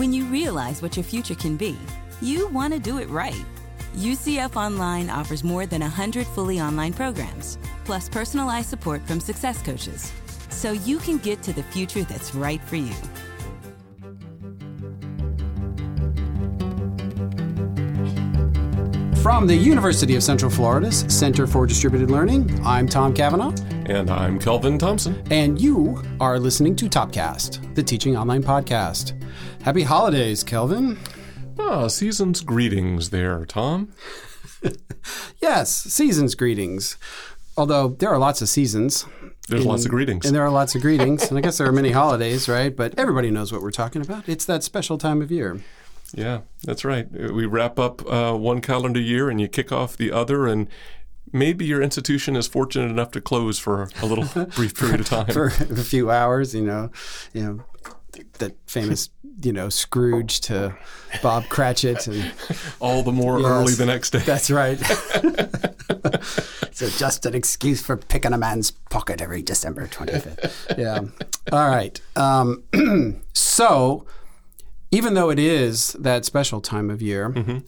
When you realize what your future can be, you want to do it right. UCF Online offers more than 100 fully online programs, plus personalized support from success coaches, so you can get to the future that's right for you. From the University of Central Florida's Center for Distributed Learning, I'm Tom Cavanagh. And I'm Kelvin Thompson. And you are listening to Topcast, the teaching online podcast. Happy holidays, Kelvin. Ah, season's greetings there, Tom. yes, season's greetings. Although there are lots of seasons. There's lots of greetings. And there are lots of greetings. and I guess there are many holidays, right? But everybody knows what we're talking about. It's that special time of year. Yeah, that's right. We wrap up uh, one calendar year and you kick off the other, and maybe your institution is fortunate enough to close for a little brief period of time. for a few hours, you know, you know, that famous, you know, Scrooge to Bob Cratchit and all the more Yes, early the next day. That's right. so just an excuse for picking a man's pocket every December 25th. Yeah. All right. Um, so even though it is that special time of year, Mm-hmm.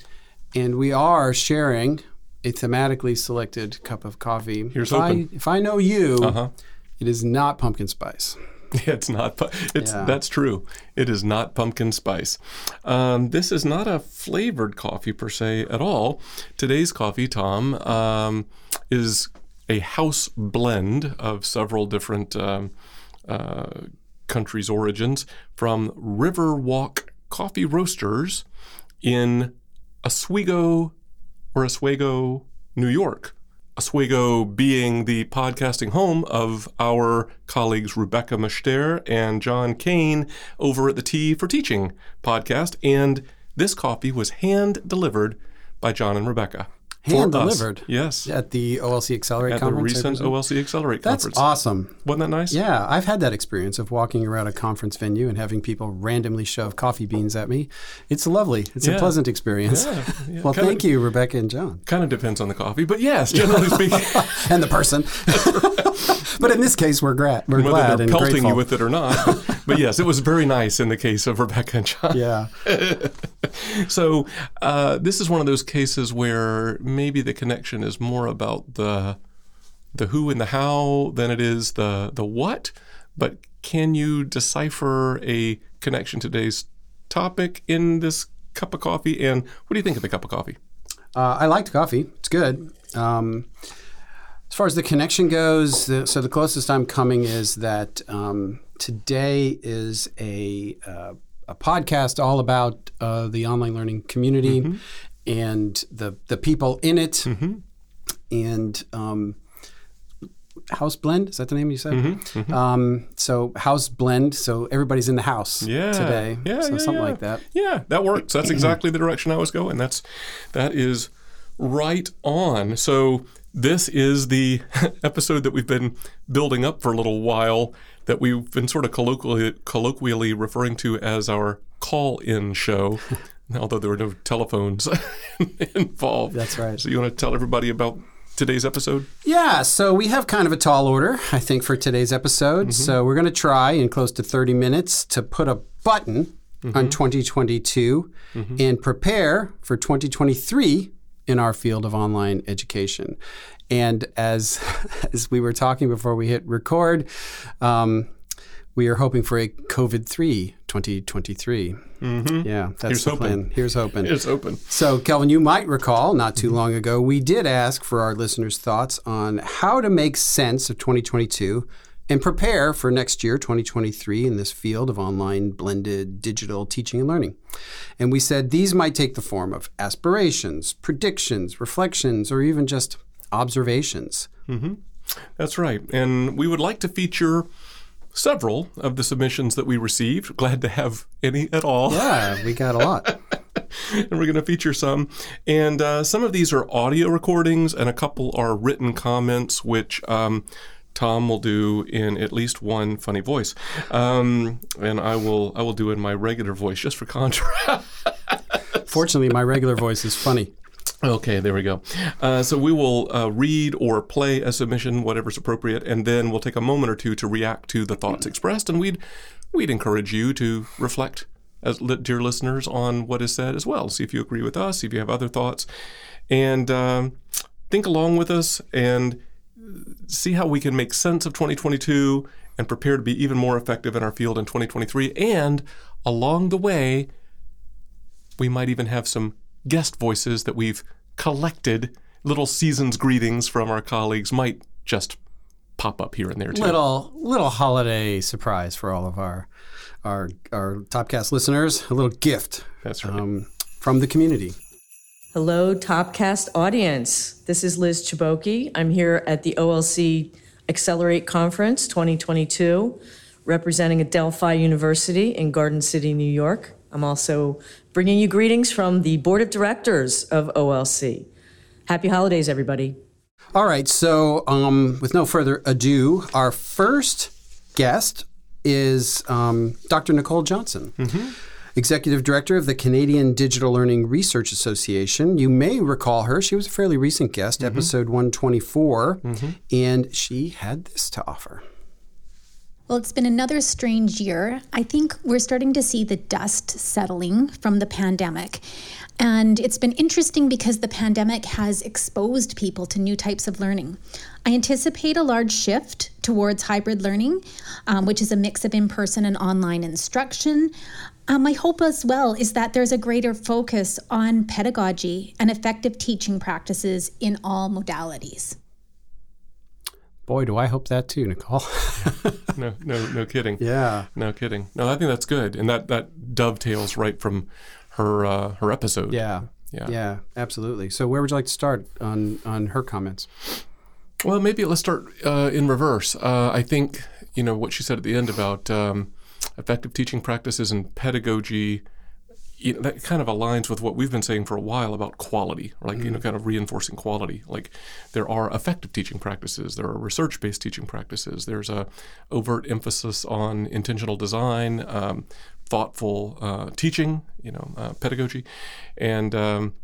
and we are sharing a thematically selected cup of coffee, Here's if, I, if I know you, Uh-huh. it is not pumpkin spice. It's not. It's Yeah. that's true. It is not pumpkin spice. Um, this is not a flavored coffee per se at all. Today's coffee, Tom, um, is a house blend of several different um, uh, countries' origins from Riverwalk Coffee Roasters in Oswego or Oswego, New York. Oswego being the podcasting home of our colleagues Rebecca Mushtare and John Kane over at the Tea for Teaching podcast. And this coffee was hand delivered by John and Rebecca. Hand delivered? Yes. At the OLC Accelerate At the conference. I recent? OLC Accelerate That's conference. awesome. Wasn't that nice? Yeah, I've had that experience of walking around a conference venue and having people randomly shove coffee beans at me. It's lovely. It's a pleasant experience. Yeah, yeah. well, Kinda- thank you, Rebecca and John, Kind of depends on the coffee, but yes, generally speaking, and the person. but in this case, we're, gra- we're whether glad they're and pelting grateful. you with it or not. But, yes, it was very nice in the case of Rebecca and John. yeah, So uh, this is one of those cases where maybe the connection is more about the the who and the how than it is the the what. But can you decipher a connection to today's topic in this cup of coffee? And what do you think of the cup of coffee? uh, I liked coffee. It's good. Um, as far as the connection goes, the, so the closest I'm coming is that um, today is a uh, a podcast all about uh, the online learning community Mm-hmm. and the the people in it, and um, House Blend is that the name you said? Um, so House Blend, so everybody's in the house Yeah, today, Yeah, so yeah, something yeah. like that. Yeah, that works. That's exactly the direction I was going. That's that is right on. So this is the episode that we've been building up for a little while that we've been sort of colloquially, colloquially referring to as our call-in show. Although there were no telephones involved. That's right. So you want to tell everybody about today's episode? Yeah, so we have kind of a tall order, I think, for today's episode. Mm-hmm. So we're going to try in close to 30 minutes to put a button on mm-hmm. 2022 mm-hmm. and prepare for 2023 in our field of online education. And as as we were talking before we hit record, um, we are hoping for a COVID 3 2023. Mm-hmm. Yeah, that's Here's the hoping. plan. Here's hoping. It's open. So, Kelvin, you might recall not too long ago, we did ask for our listeners' thoughts on how to make sense of 2022 and prepare for next year, 2023, in this field of online blended digital teaching and learning. And we said these might take the form of aspirations, predictions, reflections, or even just observations. That's right. And we would like to feature several of the submissions that we received. Glad to have any at all. Yeah, we got a lot. and we're going to feature some. And uh, some of these are audio recordings, and a couple are written comments, which um, Tom will do in at least one funny voice, um, and I will I will do in my regular voice just for contrast. Fortunately, my regular voice is funny. Okay, there we go. Uh, so we will uh, read or play a submission, whatever's appropriate, and then we'll take a moment or two to react to the thoughts expressed, and we'd we'd encourage you to reflect as dear listeners, on what is said as well. See if you agree with us, see if you have other thoughts, and um, think along with us and see how we can make sense of 2022 and prepare to be even more effective in our field in 2023. And along the way, we might even have some guest voices that we've collected. Little season's greetings from our colleagues might just pop up here and there too. Little little holiday surprise for all of our our our Topcast listeners. A little gift. That's right. Um, from the community. Hello, Topcast audience. This is Liz Chaboki. I'm here at the OLC Accelerate Conference 2022, representing Adelphi University in Garden City, New York. I'm also bringing you greetings from the board of directors of OLC. Happy holidays, everybody. All right. So, um, with no further ado, our first guest is um, Dr. Nicole Johnson. Executive Director of the Canadian Digital Learning Research Association. You may recall her. She was a fairly recent guest, episode 124, and she had this to offer. Well, it's been another strange year. I think we're starting to see the dust settling from the pandemic. And it's been interesting because the pandemic has exposed people to new types of learning. I anticipate a large shift towards hybrid learning, um, which is a mix of in person and online instruction. Um, my hope as well is that there's a greater focus on pedagogy and effective teaching practices in all modalities. Boy, do I hope that too, Nicole. no, no, no kidding. yeah. No kidding. No, I think that's good, and that that dovetails right from her uh, her episode. Yeah. Yeah. Yeah, absolutely. So, where would you like to start on on her comments? Well, maybe let's start uh, in reverse. Uh, I think you know what she said at the end about um, effective teaching practices and pedagogy. You know, that kind of aligns with what we've been saying for a while about quality, like you know, kind of reinforcing quality. Like there are effective teaching practices, there are research-based teaching practices. There's a overt emphasis on intentional design, um, thoughtful uh, teaching, you know, uh, pedagogy, and um,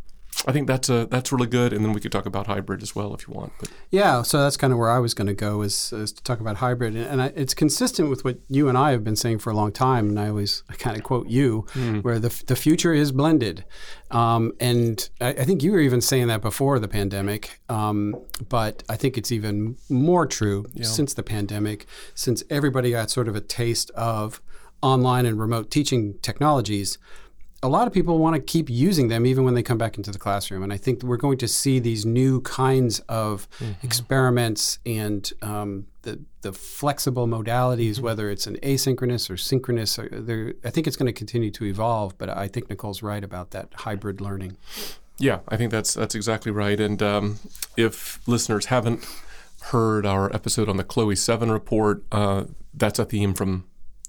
I think that's a that's really good. And then we could talk about hybrid as well if you want. But Yeah, so that's kind of where I was going to go is, is to talk about hybrid, and, and I, it's consistent with what you and I have been saying for a long time. And I always kind of quote you, where the the future is blended, um, and I, I think you were even saying that before the pandemic. Um, but I think it's even more true since the pandemic, since everybody got sort of a taste of online and remote teaching technologies a lot of people want to keep using them even when they come back into the classroom. And I think we're going to see these new kinds of experiments and um, the, the flexible modalities, whether it's an asynchronous or synchronous. uh, they're- I think it's going to continue to evolve, but I think Nicole's right about that hybrid learning. Yeah, I think that's that's exactly right. And um, if listeners haven't heard our episode on the Chloe Seven report, uh, that's a theme from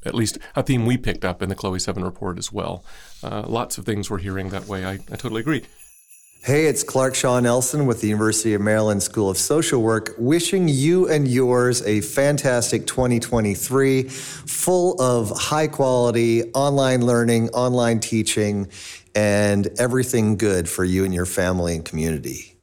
at least a theme we picked up in the Chloe Seven report as well. Uh, lots of things we're hearing that way. I, I totally agree. Hey, it's Clark Shah-Nelson with the University of Maryland School of Social Work, wishing you and yours a fantastic 2023, full of high quality online learning, online teaching, and everything good for you and your family and community.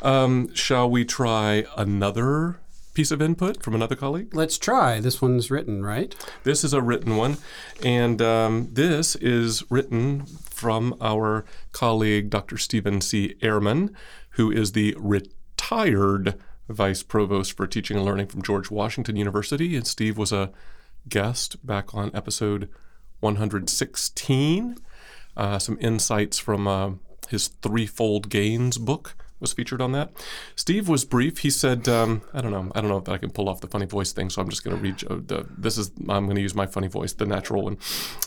Um, shall we try another piece of input from another colleague? Let's try. This one's written, right? This is a written one, and um, this is written from our colleague Dr. Stephen C. Ehrmann, who is the retired vice provost for teaching and learning from George Washington University. And Steve was a guest back on episode 116. Uh, some insights from uh, his Threefold Gains book was featured on that. Steve was brief. He said, um, "I don't know. I don't know if I can pull off the funny voice thing, so I'm just going to read. Uh, the, this is I'm going to use my funny voice, the natural one."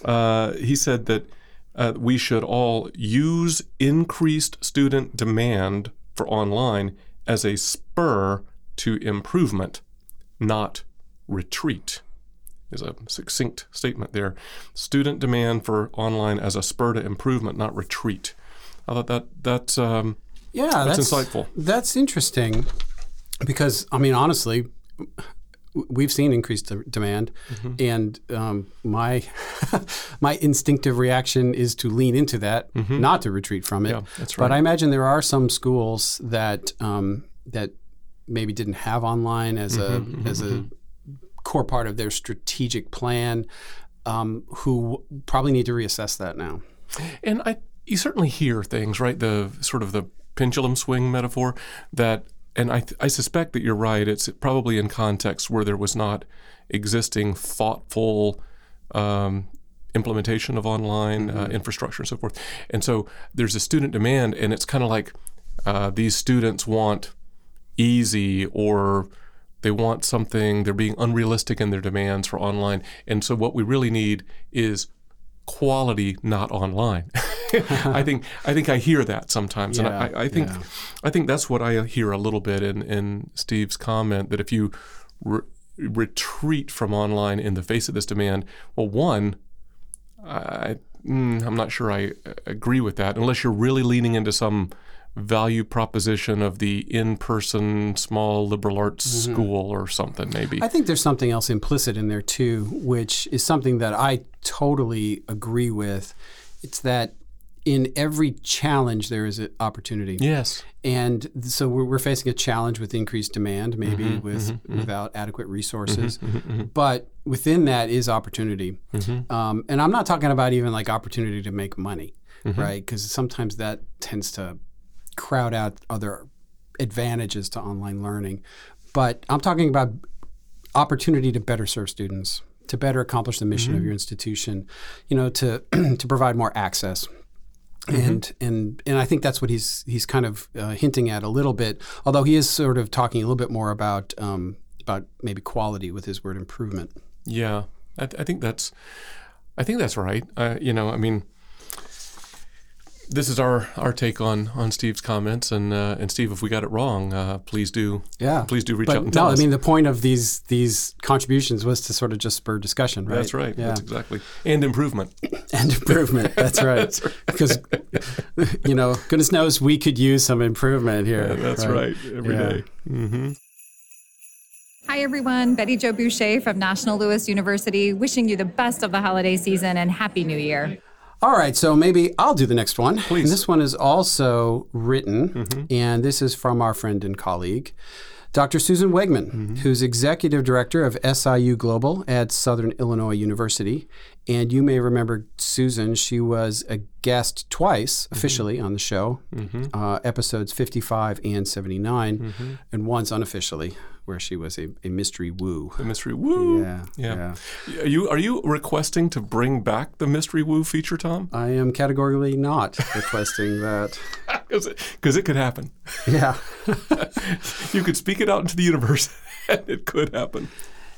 Uh, he said that uh, we should all use increased student demand for online as a spur to improvement, not retreat is a succinct statement there. Student demand for online as a spur to improvement, not retreat. I thought that that's um, Yeah, That's that's, insightful. That's interesting because I mean, honestly, we've seen increased de- demand, Mm-hmm. and um, my my instinctive reaction is to lean into that, not to retreat from it. Mm-hmm. Yeah, that's But. I imagine there are some schools that um, that maybe didn't have online as Mm-hmm, a as a core part of their strategic plan. um, who probably need to reassess that now. And I, you certainly hear things, right? The sort of the pendulum swing metaphor that, and I, I suspect that you're right. It's probably in context where there was not existing thoughtful um, implementation of online uh, infrastructure and so forth. And so there's a student demand, and it's kind of like uh, these students want easy or they want something, they're being unrealistic in their demands for online. And so what we really need is quality, not online. I think I think I hear that sometimes, and I, I think yeah. I think that's what I hear a little bit in in Steve's comment that if you re- retreat from online in the face of this demand, well, one, I, mm, I'm not sure I uh, agree with that unless you're really leaning into some value proposition of the in-person small liberal arts school or something maybe. Mm-hmm. I think there's something else implicit in there too, which is something that I totally agree with. It's that in every challenge there is an opportunity. yes. And so we're, we're facing a challenge with increased demand, maybe mm-hmm, with mm-hmm, mm-hmm. without adequate resources. But within that is opportunity. Um, and I'm not talking about even like opportunity to make money, right? Because sometimes that tends to crowd out other advantages to online learning. But I'm talking about opportunity to better serve students, to better accomplish the mission of your institution, you know, to to provide more access. And and and I think that's what he's he's kind of uh, hinting at a little bit, although he is sort of talking a little bit more about um, about maybe quality with his word improvement. Yeah, I, th- I think that's, I think that's right. Uh, you know, I mean, this is our, our take on on Steve's comments, and uh, and Steve, if we got it wrong, uh, please do Yeah, please do reach but out and tell us. no, tell I mean the point of these these contributions was to sort of just spur discussion, right? that's right. Yeah, That's exactly and improvement. and improvement. That's right. Because you know, goodness knows we could use some improvement here. That's right. Every Yeah. day. Hi, everyone. Betty Jo Boucher from National Louis University, wishing you the best of the holiday season and Happy New Year. All right, so maybe I'll do the next one. Please. And this one is also written, mm-hmm. and this is from our friend and colleague, Dr. Susan Wegmann, mm-hmm. who's executive director of SIU Global at Southern Illinois University. And you may remember Susan, she was a guest twice mm-hmm. officially on the show, mm-hmm. uh, episodes 55 and 79, mm-hmm. and once unofficially, where she was a, a mystery woo. The mystery woo. Yeah, yeah. Are you are you requesting to bring back the mystery woo feature, Tom? I am categorically not requesting that. Because it, it could happen. Yeah. You could speak it out into the universe, and it could happen.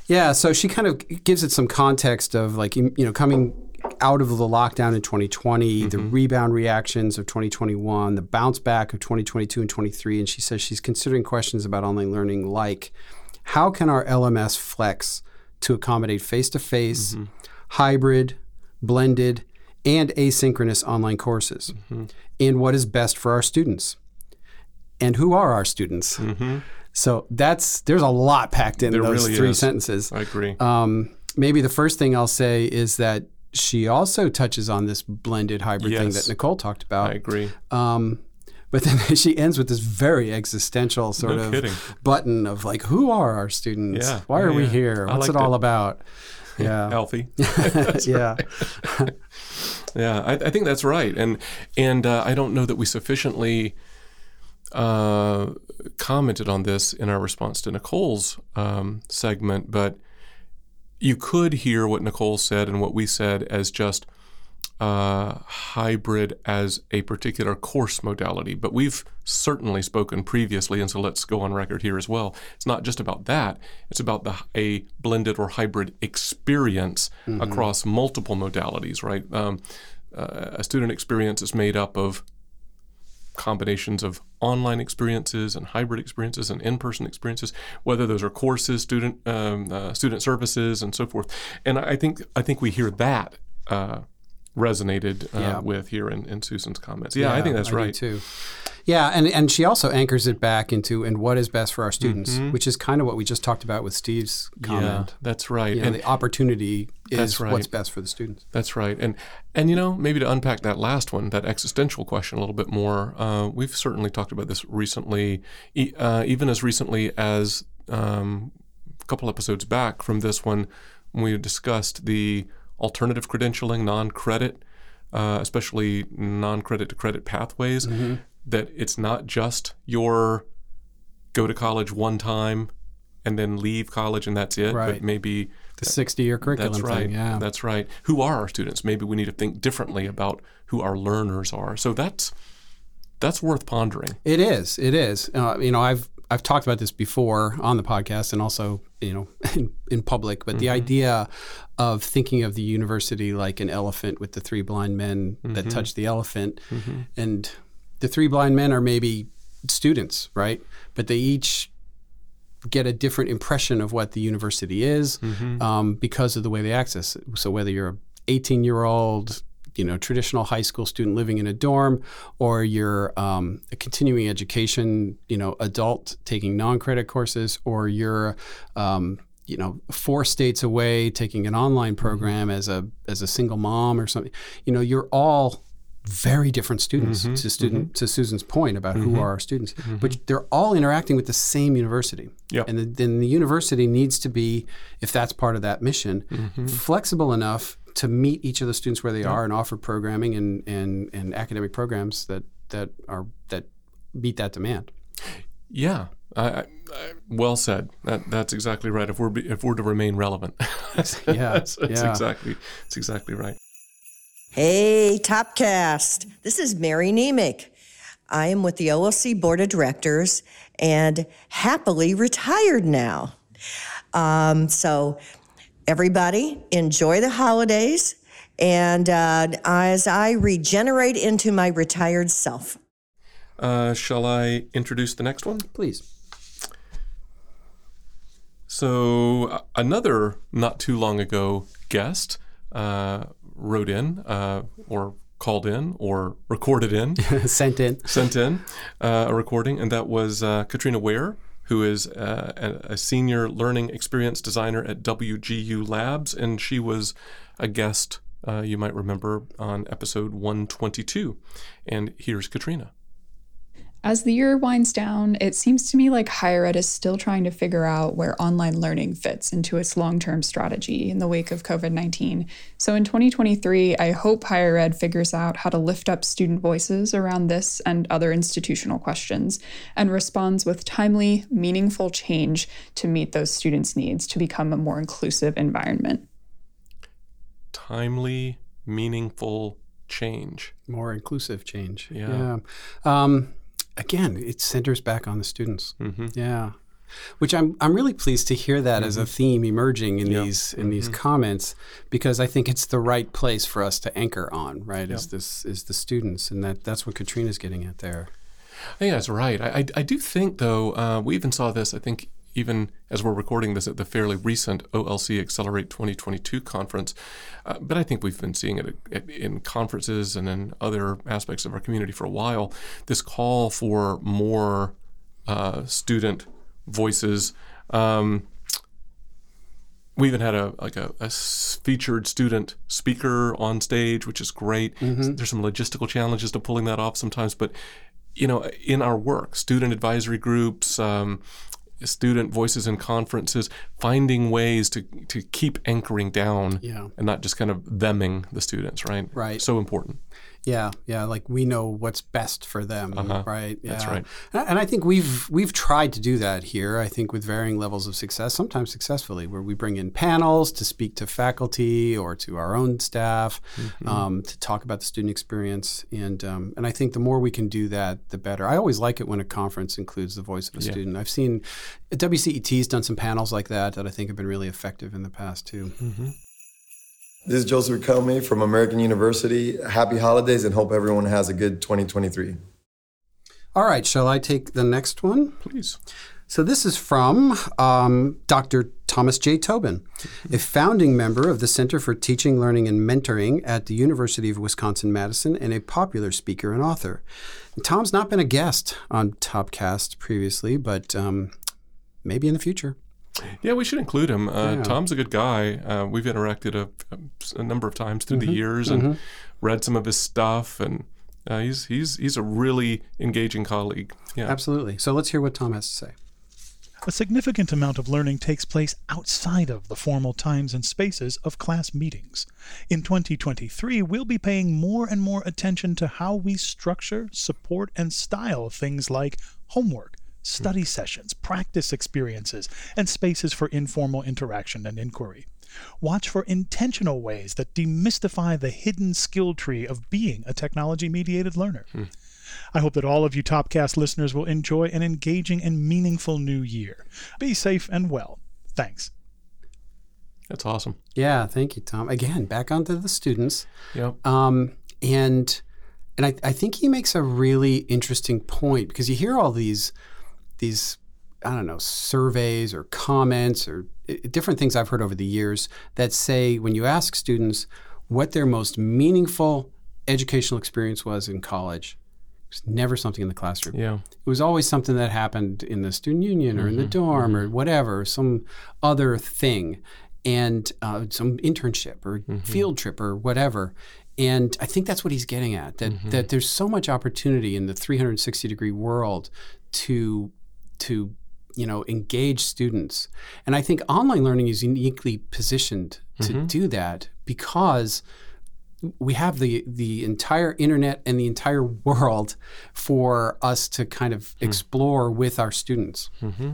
Yeah, so she kind of gives it some context of like you know coming out of the lockdown in 2020, the mm-hmm. rebound reactions of 2021, the bounce back of 2022 and 23, and she says she's considering questions about online learning like how can our LMS flex to accommodate face-to-face, mm-hmm. hybrid, blended, and asynchronous online courses, mm-hmm. and what is best for our students, and who are our students. So that's there's a lot packed in There those really three is. sentences. I agree. Um, maybe the first thing I'll say is that she also touches on this blended hybrid thing that Nicole talked about. I agree. Um, but then she ends with this very existential sort No of kidding. button of like, who are our students? Yeah, Why are yeah, we here? What's it all it. about? Yeah. Alfie. yeah. Yeah, I, I think that's right, and and uh, I don't know that we sufficiently uh, commented on this in our response to Nicole's um, segment, but you could hear what Nicole said and what we said as just uh, hybrid as a particular course modality. But we've certainly spoken previously, and so let's go on record here as well. It's not just about that; it's about the a blended or hybrid experience across multiple modalities. Right? Um, uh, a student experience is made up of combinations of online experiences and hybrid experiences and in-person experiences, whether those are courses, student um, uh, student services, and so forth. And I think I think we hear that uh, resonated uh, Yeah. with here in, in Susan's comments. Yeah, I think that's do right. too. Yeah, and, and she also anchors it back into and what is best for our students, which is kind of what we just talked about with Steve's Mm-hmm. Yeah, comment. that's right. You know, and the opportunity is right. what's best for the students. That's right. And and you know maybe to unpack that last one, that existential question a little bit more. Uh, we've certainly talked about this recently, e- uh, even as recently as um, a couple episodes back from this one, when we discussed the alternative credentialing, non-credit, uh, especially non-credit to credit pathways. That it's not just your go to college one time and then leave college and that's it, Right. but maybe The 60 year curriculum that's right. thing. Yeah. That's right. Who are our students? Maybe we need to think differently about who our learners are. So that's that's worth pondering. It is. It is. Uh, you know, I've I've talked about this before on the podcast and also you know in, in public. But the mm-hmm. idea of thinking of the university like an elephant with the three blind men that mm-hmm. touch the elephant, mm-hmm. and the three blind men are maybe students, right? But they each get a different impression of what the university is um, because of the way they access it. So whether you're a 18 year old, you know, traditional high school student living in a dorm, or you're um, a continuing education, you know, adult taking non-credit courses, or you're um, you know four states away taking an online mm-hmm. program as a as a single mom or something you know you're all very different students mm-hmm. to student mm-hmm. to Susan's point about who are our students, but they're all interacting with the same university. Yep. And then the university needs to be, if that's part of that mission, flexible enough to meet each of the students where they are and offer programming and, and, and academic programs that that are that meet that demand. Yeah. I, I, I- well said. That, that's exactly right. If we're be- if we're to remain relevant, that's, Yeah, that's, that's yeah. exactly that's exactly right. Hey, Topcast. This is Mary Niemiec. I am with the OLC Board of Directors and happily retired now. Um, so, everybody, enjoy the holidays. And uh, as I regenerate into my retired self, Uh, shall I introduce the next one? Please. So uh, another not too long ago guest uh, wrote in, uh, or called in, or recorded in, Sent in. sent in uh, a recording, and that was uh, Katrina Ware, who is uh, a, a senior learning experience designer at WGU Labs, and she was a guest. Uh, you might remember on episode 122. And here's Katrina. As the year winds down, it seems to me like higher ed is still trying to figure out where online learning fits into its long term strategy in the wake of COVID 19. So in 2023, I hope higher ed figures out how to lift up student voices around this and other institutional questions and responds with timely, meaningful change to meet those students' needs to become a more inclusive environment. Timely, meaningful change. more inclusive change. Yeah. Yeah. Um, again, it centers back on the students. Mm-hmm. Yeah. Which I'm I'm really pleased to hear that as a theme emerging in these in these comments because I think it's the right place for us to anchor on, right? Is this is the students and that that's what Katrina's getting at there. I think that's right. I, I, I do think, though, uh, we even saw this, I think, even as we're recording this at the fairly recent OLC Accelerate 2022 conference. Uh, but I think we've been seeing it at- in conferences and in other aspects of our community for a while. This call for more uh, student voices. Um, we even had a like a featured student speaker on stage, which is great. There's some logistical challenges to pulling that off sometimes, but you know, in our work, student advisory groups, um, student voices in conferences, finding ways to to keep anchoring down, Yeah. and not just kind of theming the students, right? Right. So important. Yeah, yeah, like we know what's best for them, right? Yeah. That's right. And and I think we've we've tried to do that here. I think with varying levels of success, sometimes successfully, where we bring in panels to speak to faculty or to our own staff um, to talk about the student experience, and um, and I think the more we can do that, the better. I always like it when a conference includes the voice of a student. I've seen WCET's done some panels like that that I think have been really effective in the past too. This is Joseph Comey from American University. Happy holidays and hope everyone has a good 2023. All right, shall I take the next one? Please. So this is from um, Dr. Thomas J. Tobin, a founding member of the Center for Teaching, Learning, and Mentoring at the University of Wisconsin-Madison and a popular speaker and author. And Tom's not been a guest on Topcast previously, but um, maybe in the future. Yeah, we should include him. Uh, Yeah. Tom's a good guy. Uh, we've interacted a, a number of times through Mm-hmm. the years and read some of his stuff, and uh, he's he's he's a really engaging colleague. Yeah. Absolutely. So let's hear what Tom has to say. A significant amount of learning takes place outside of the formal times and spaces of class meetings. In 2023, we'll be paying more and more attention to how we structure, support, and style things like homework, study sessions, practice experiences, and spaces for informal interaction and inquiry. Watch for intentional ways that demystify the hidden skill tree of being a technology mediated learner. I hope that all of you Topcast listeners will enjoy an engaging and meaningful new year. Be safe and well. Thanks. That's awesome. Yeah, thank you, Tom. Again, back onto the students. Yep. Um, and and I, I think he makes a really interesting point because you hear all these these I don't know surveys or comments or different things I've heard over the years that say when you ask students what their most meaningful educational experience was in college, it was never something in the classroom. Yeah. It was always something that happened in the student union or in the Mhm, dorm or whatever, some other thing, and uh, some internship or field trip or whatever. And I think that's what he's getting at that that there's so much opportunity in the 360 degree world to to you know engage students. And I think online learning is uniquely positioned to Mhm. do that because we have the the entire internet and the entire world for us to kind of explore with our students. hmm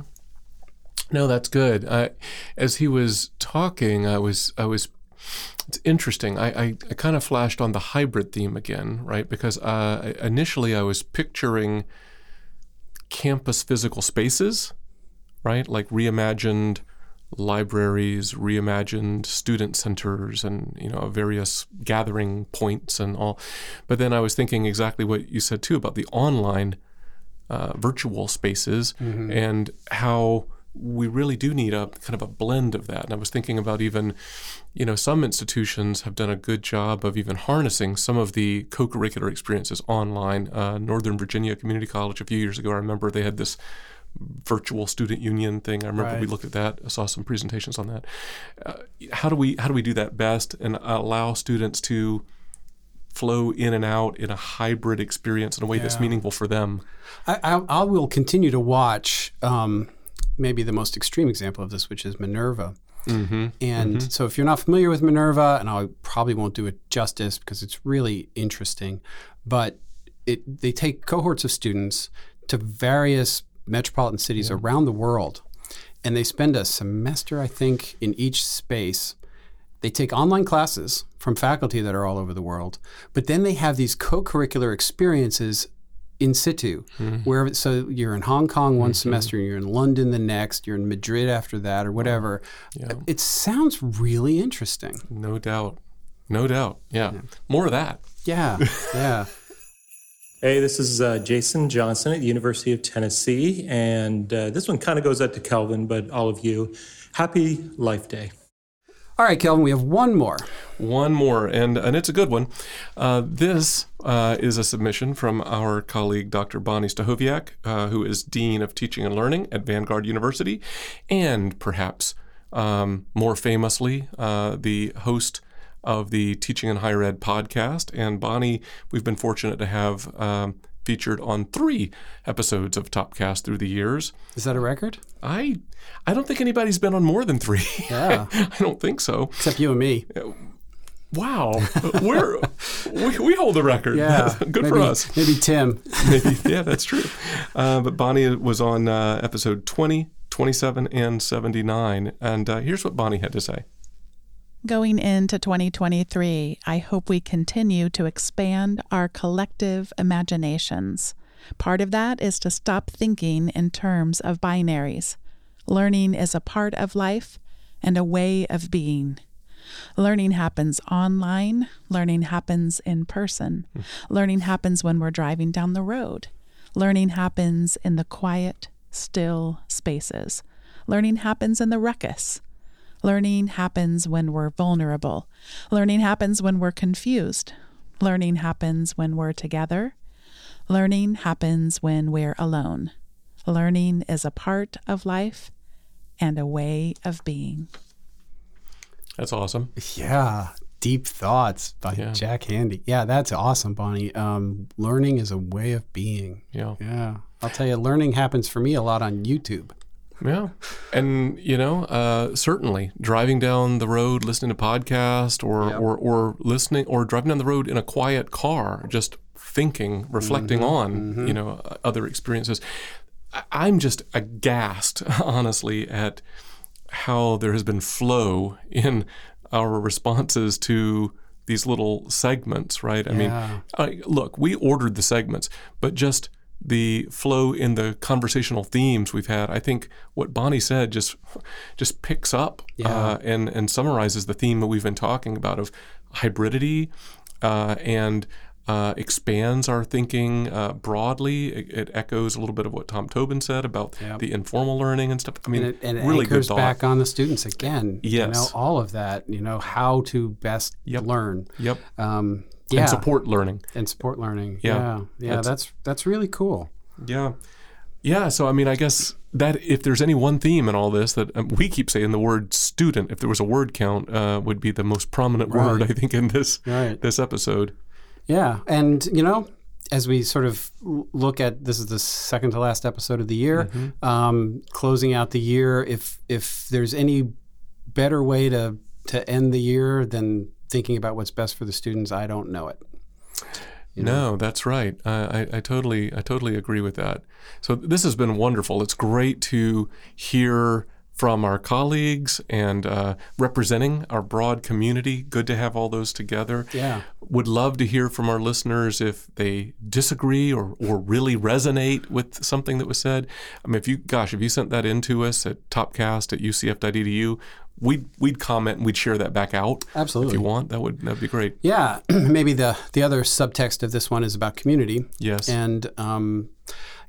No, that's good. I, as he was talking, I was I was. It's interesting. I, I, I kind of flashed on the hybrid theme again, right? Because uh, initially I was picturing campus physical spaces, right? Like reimagined libraries, reimagined student centers, and you know various gathering points and all. But then I was thinking exactly what you said too about the online uh, virtual spaces Mhm. and how we really do need a kind of a blend of that. And I was thinking about even, you know, some institutions have done a good job of even harnessing some of the co-curricular experiences online. Uh, Northern Virginia Community College a few years ago, I remember they had this virtual student union thing. I remember we looked at that. I saw some presentations on that. Uh, how do we how do we do that best and allow students to flow in and out in a hybrid experience in a way that's meaningful for them? I, I, I will continue to watch um, maybe the most extreme example of this, which is Minerva. Mm-hmm. And so, if you're not familiar with Minerva, and I probably won't do it justice because it's really interesting, but it, they take cohorts of students to various metropolitan cities around the world, and they spend a semester, I think, in each space. They take online classes from faculty that are all over the world, but then they have these co-curricular experiences in situ, wherever. So you're in Hong Kong one semester, and you're in London the next, you're in Madrid after that, or whatever. Yeah. It sounds really interesting. No doubt. No doubt. Yeah. More of that. Yeah, yeah. Hey, this is uh, Jason Johnson at the University of Tennessee, and uh, this one kind of goes out to Kelvin, but all of you, happy Life Day. All right, Kelvin, we have one more. One more, and, and it's a good one. Uh, this uh, is a submission from our colleague, Dr. Bonni Stachowiak, uh, who is Dean of Teaching and Learning at Vanguard University, and perhaps um, more famously, uh, the host of the Teaching in Higher Ed podcast. And Bonni, we've been fortunate to have um, featured on three episodes of Topcast through the years. Is that a record? I I don't think anybody's been on more than three. Yeah. I don't think so. Except you and me. Wow, we're we, we hold the record. Yeah, good maybe, for us. Maybe Tim. Maybe, yeah, that's true. Uh, but Bonni was on uh, episode 20, 27, and 79. And uh, here's what Bonni had to say. Going into 2023, I hope we continue to expand our collective imaginations. Part of that is to stop thinking in terms of binaries. Learning is a part of life and a way of being. Learning happens online, learning happens in person, hmm. learning happens when we're driving down the road, learning happens in the quiet, still spaces, learning happens in the ruckus. Learning happens when we're vulnerable. Learning happens when we're confused. Learning happens when we're together. Learning happens when we're alone. Learning is a part of life and a way of being. That's awesome. Yeah. Deep Thoughts by Yeah. Jack Handey. Yeah, that's awesome, Bonni. Um, learning is a way of being. Yeah. Yeah. I'll tell you, learning happens for me a lot on YouTube. Yeah, and you know, uh, certainly driving down the road, listening to podcast, or Yep. or or listening, or driving down the road in a quiet car, just thinking, reflecting on you know uh, other experiences. I'm just aghast, honestly, at how there has been flow in our responses to these little segments, right? I mean, I, look, we ordered the segments, but just the flow in the conversational themes we've had, I think what Bonni said just just picks up uh, and and summarizes the theme that we've been talking about of hybridity uh, and uh, expands our thinking uh, broadly. It, it echoes a little bit of what Tom Tobin said about the informal learning and stuff. I mean, and it, and it really good anchors thought. back on the students again. You know, Yes. all of that. You know, how to best learn. Yep. Um, yeah. And support learning. And support learning. Yeah. Yeah. Yeah. That's- that's really cool. Yeah. Yeah. So, I mean, I guess that if there's any one theme in all this that um, we keep saying the word student, if there was a word count, uh, would be the most prominent word, I think, in this, Right. this episode. Yeah, and you know, as we sort of look at this is the second to last episode of the year, Mm-hmm. um, closing out the year. If if there's any better way to to end the year than thinking about what's best for the students, I don't know it. No, that's right. I, I, I totally, I totally agree with that. So this has been wonderful. It's great to hear from our colleagues and uh, representing our broad community. Good to have all those together. Yeah. Would love to hear from our listeners if they disagree or, or really resonate with something that was said. I mean, if you, gosh, if you sent that in to us at topcast at ucf.edu, we'd, we'd comment and we'd share that back out. Absolutely. If you want, that would, that'd be great. Yeah, maybe the the other subtext of this one is about community. Yes. and um,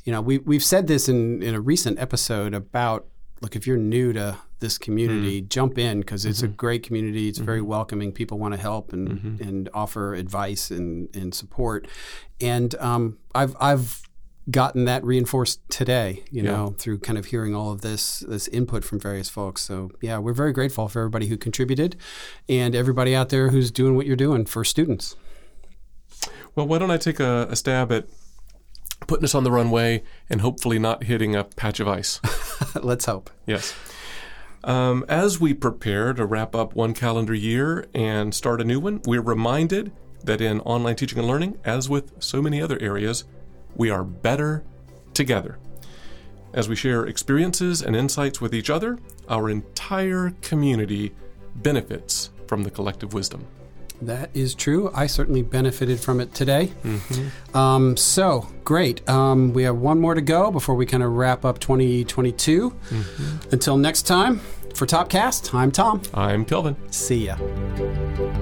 you know we we've said this in in a recent episode about look if you're new to this community, jump in because it's a great community. It's very welcoming. People want to help and and offer advice and and support. And um, I've I've gotten that reinforced today, you Yeah. know, through kind of hearing all of this this input from various folks. So yeah, we're very grateful for everybody who contributed, and everybody out there who's doing what you're doing for students. Well, why don't I take a, a stab at putting us on the runway and hopefully not hitting a patch of ice? Let's hope. Yes. Um, as we prepare to wrap up one calendar year and start a new one, we're reminded that in online teaching and learning, as with so many other areas, we are better together. As we share experiences and insights with each other, our entire community benefits from the collective wisdom. That is true. I certainly benefited from it today. Um, so great. Um, we have one more to go before we kind of wrap up 2022. Until next time, for Topcast, I'm Tom. I'm Kelvin. See ya.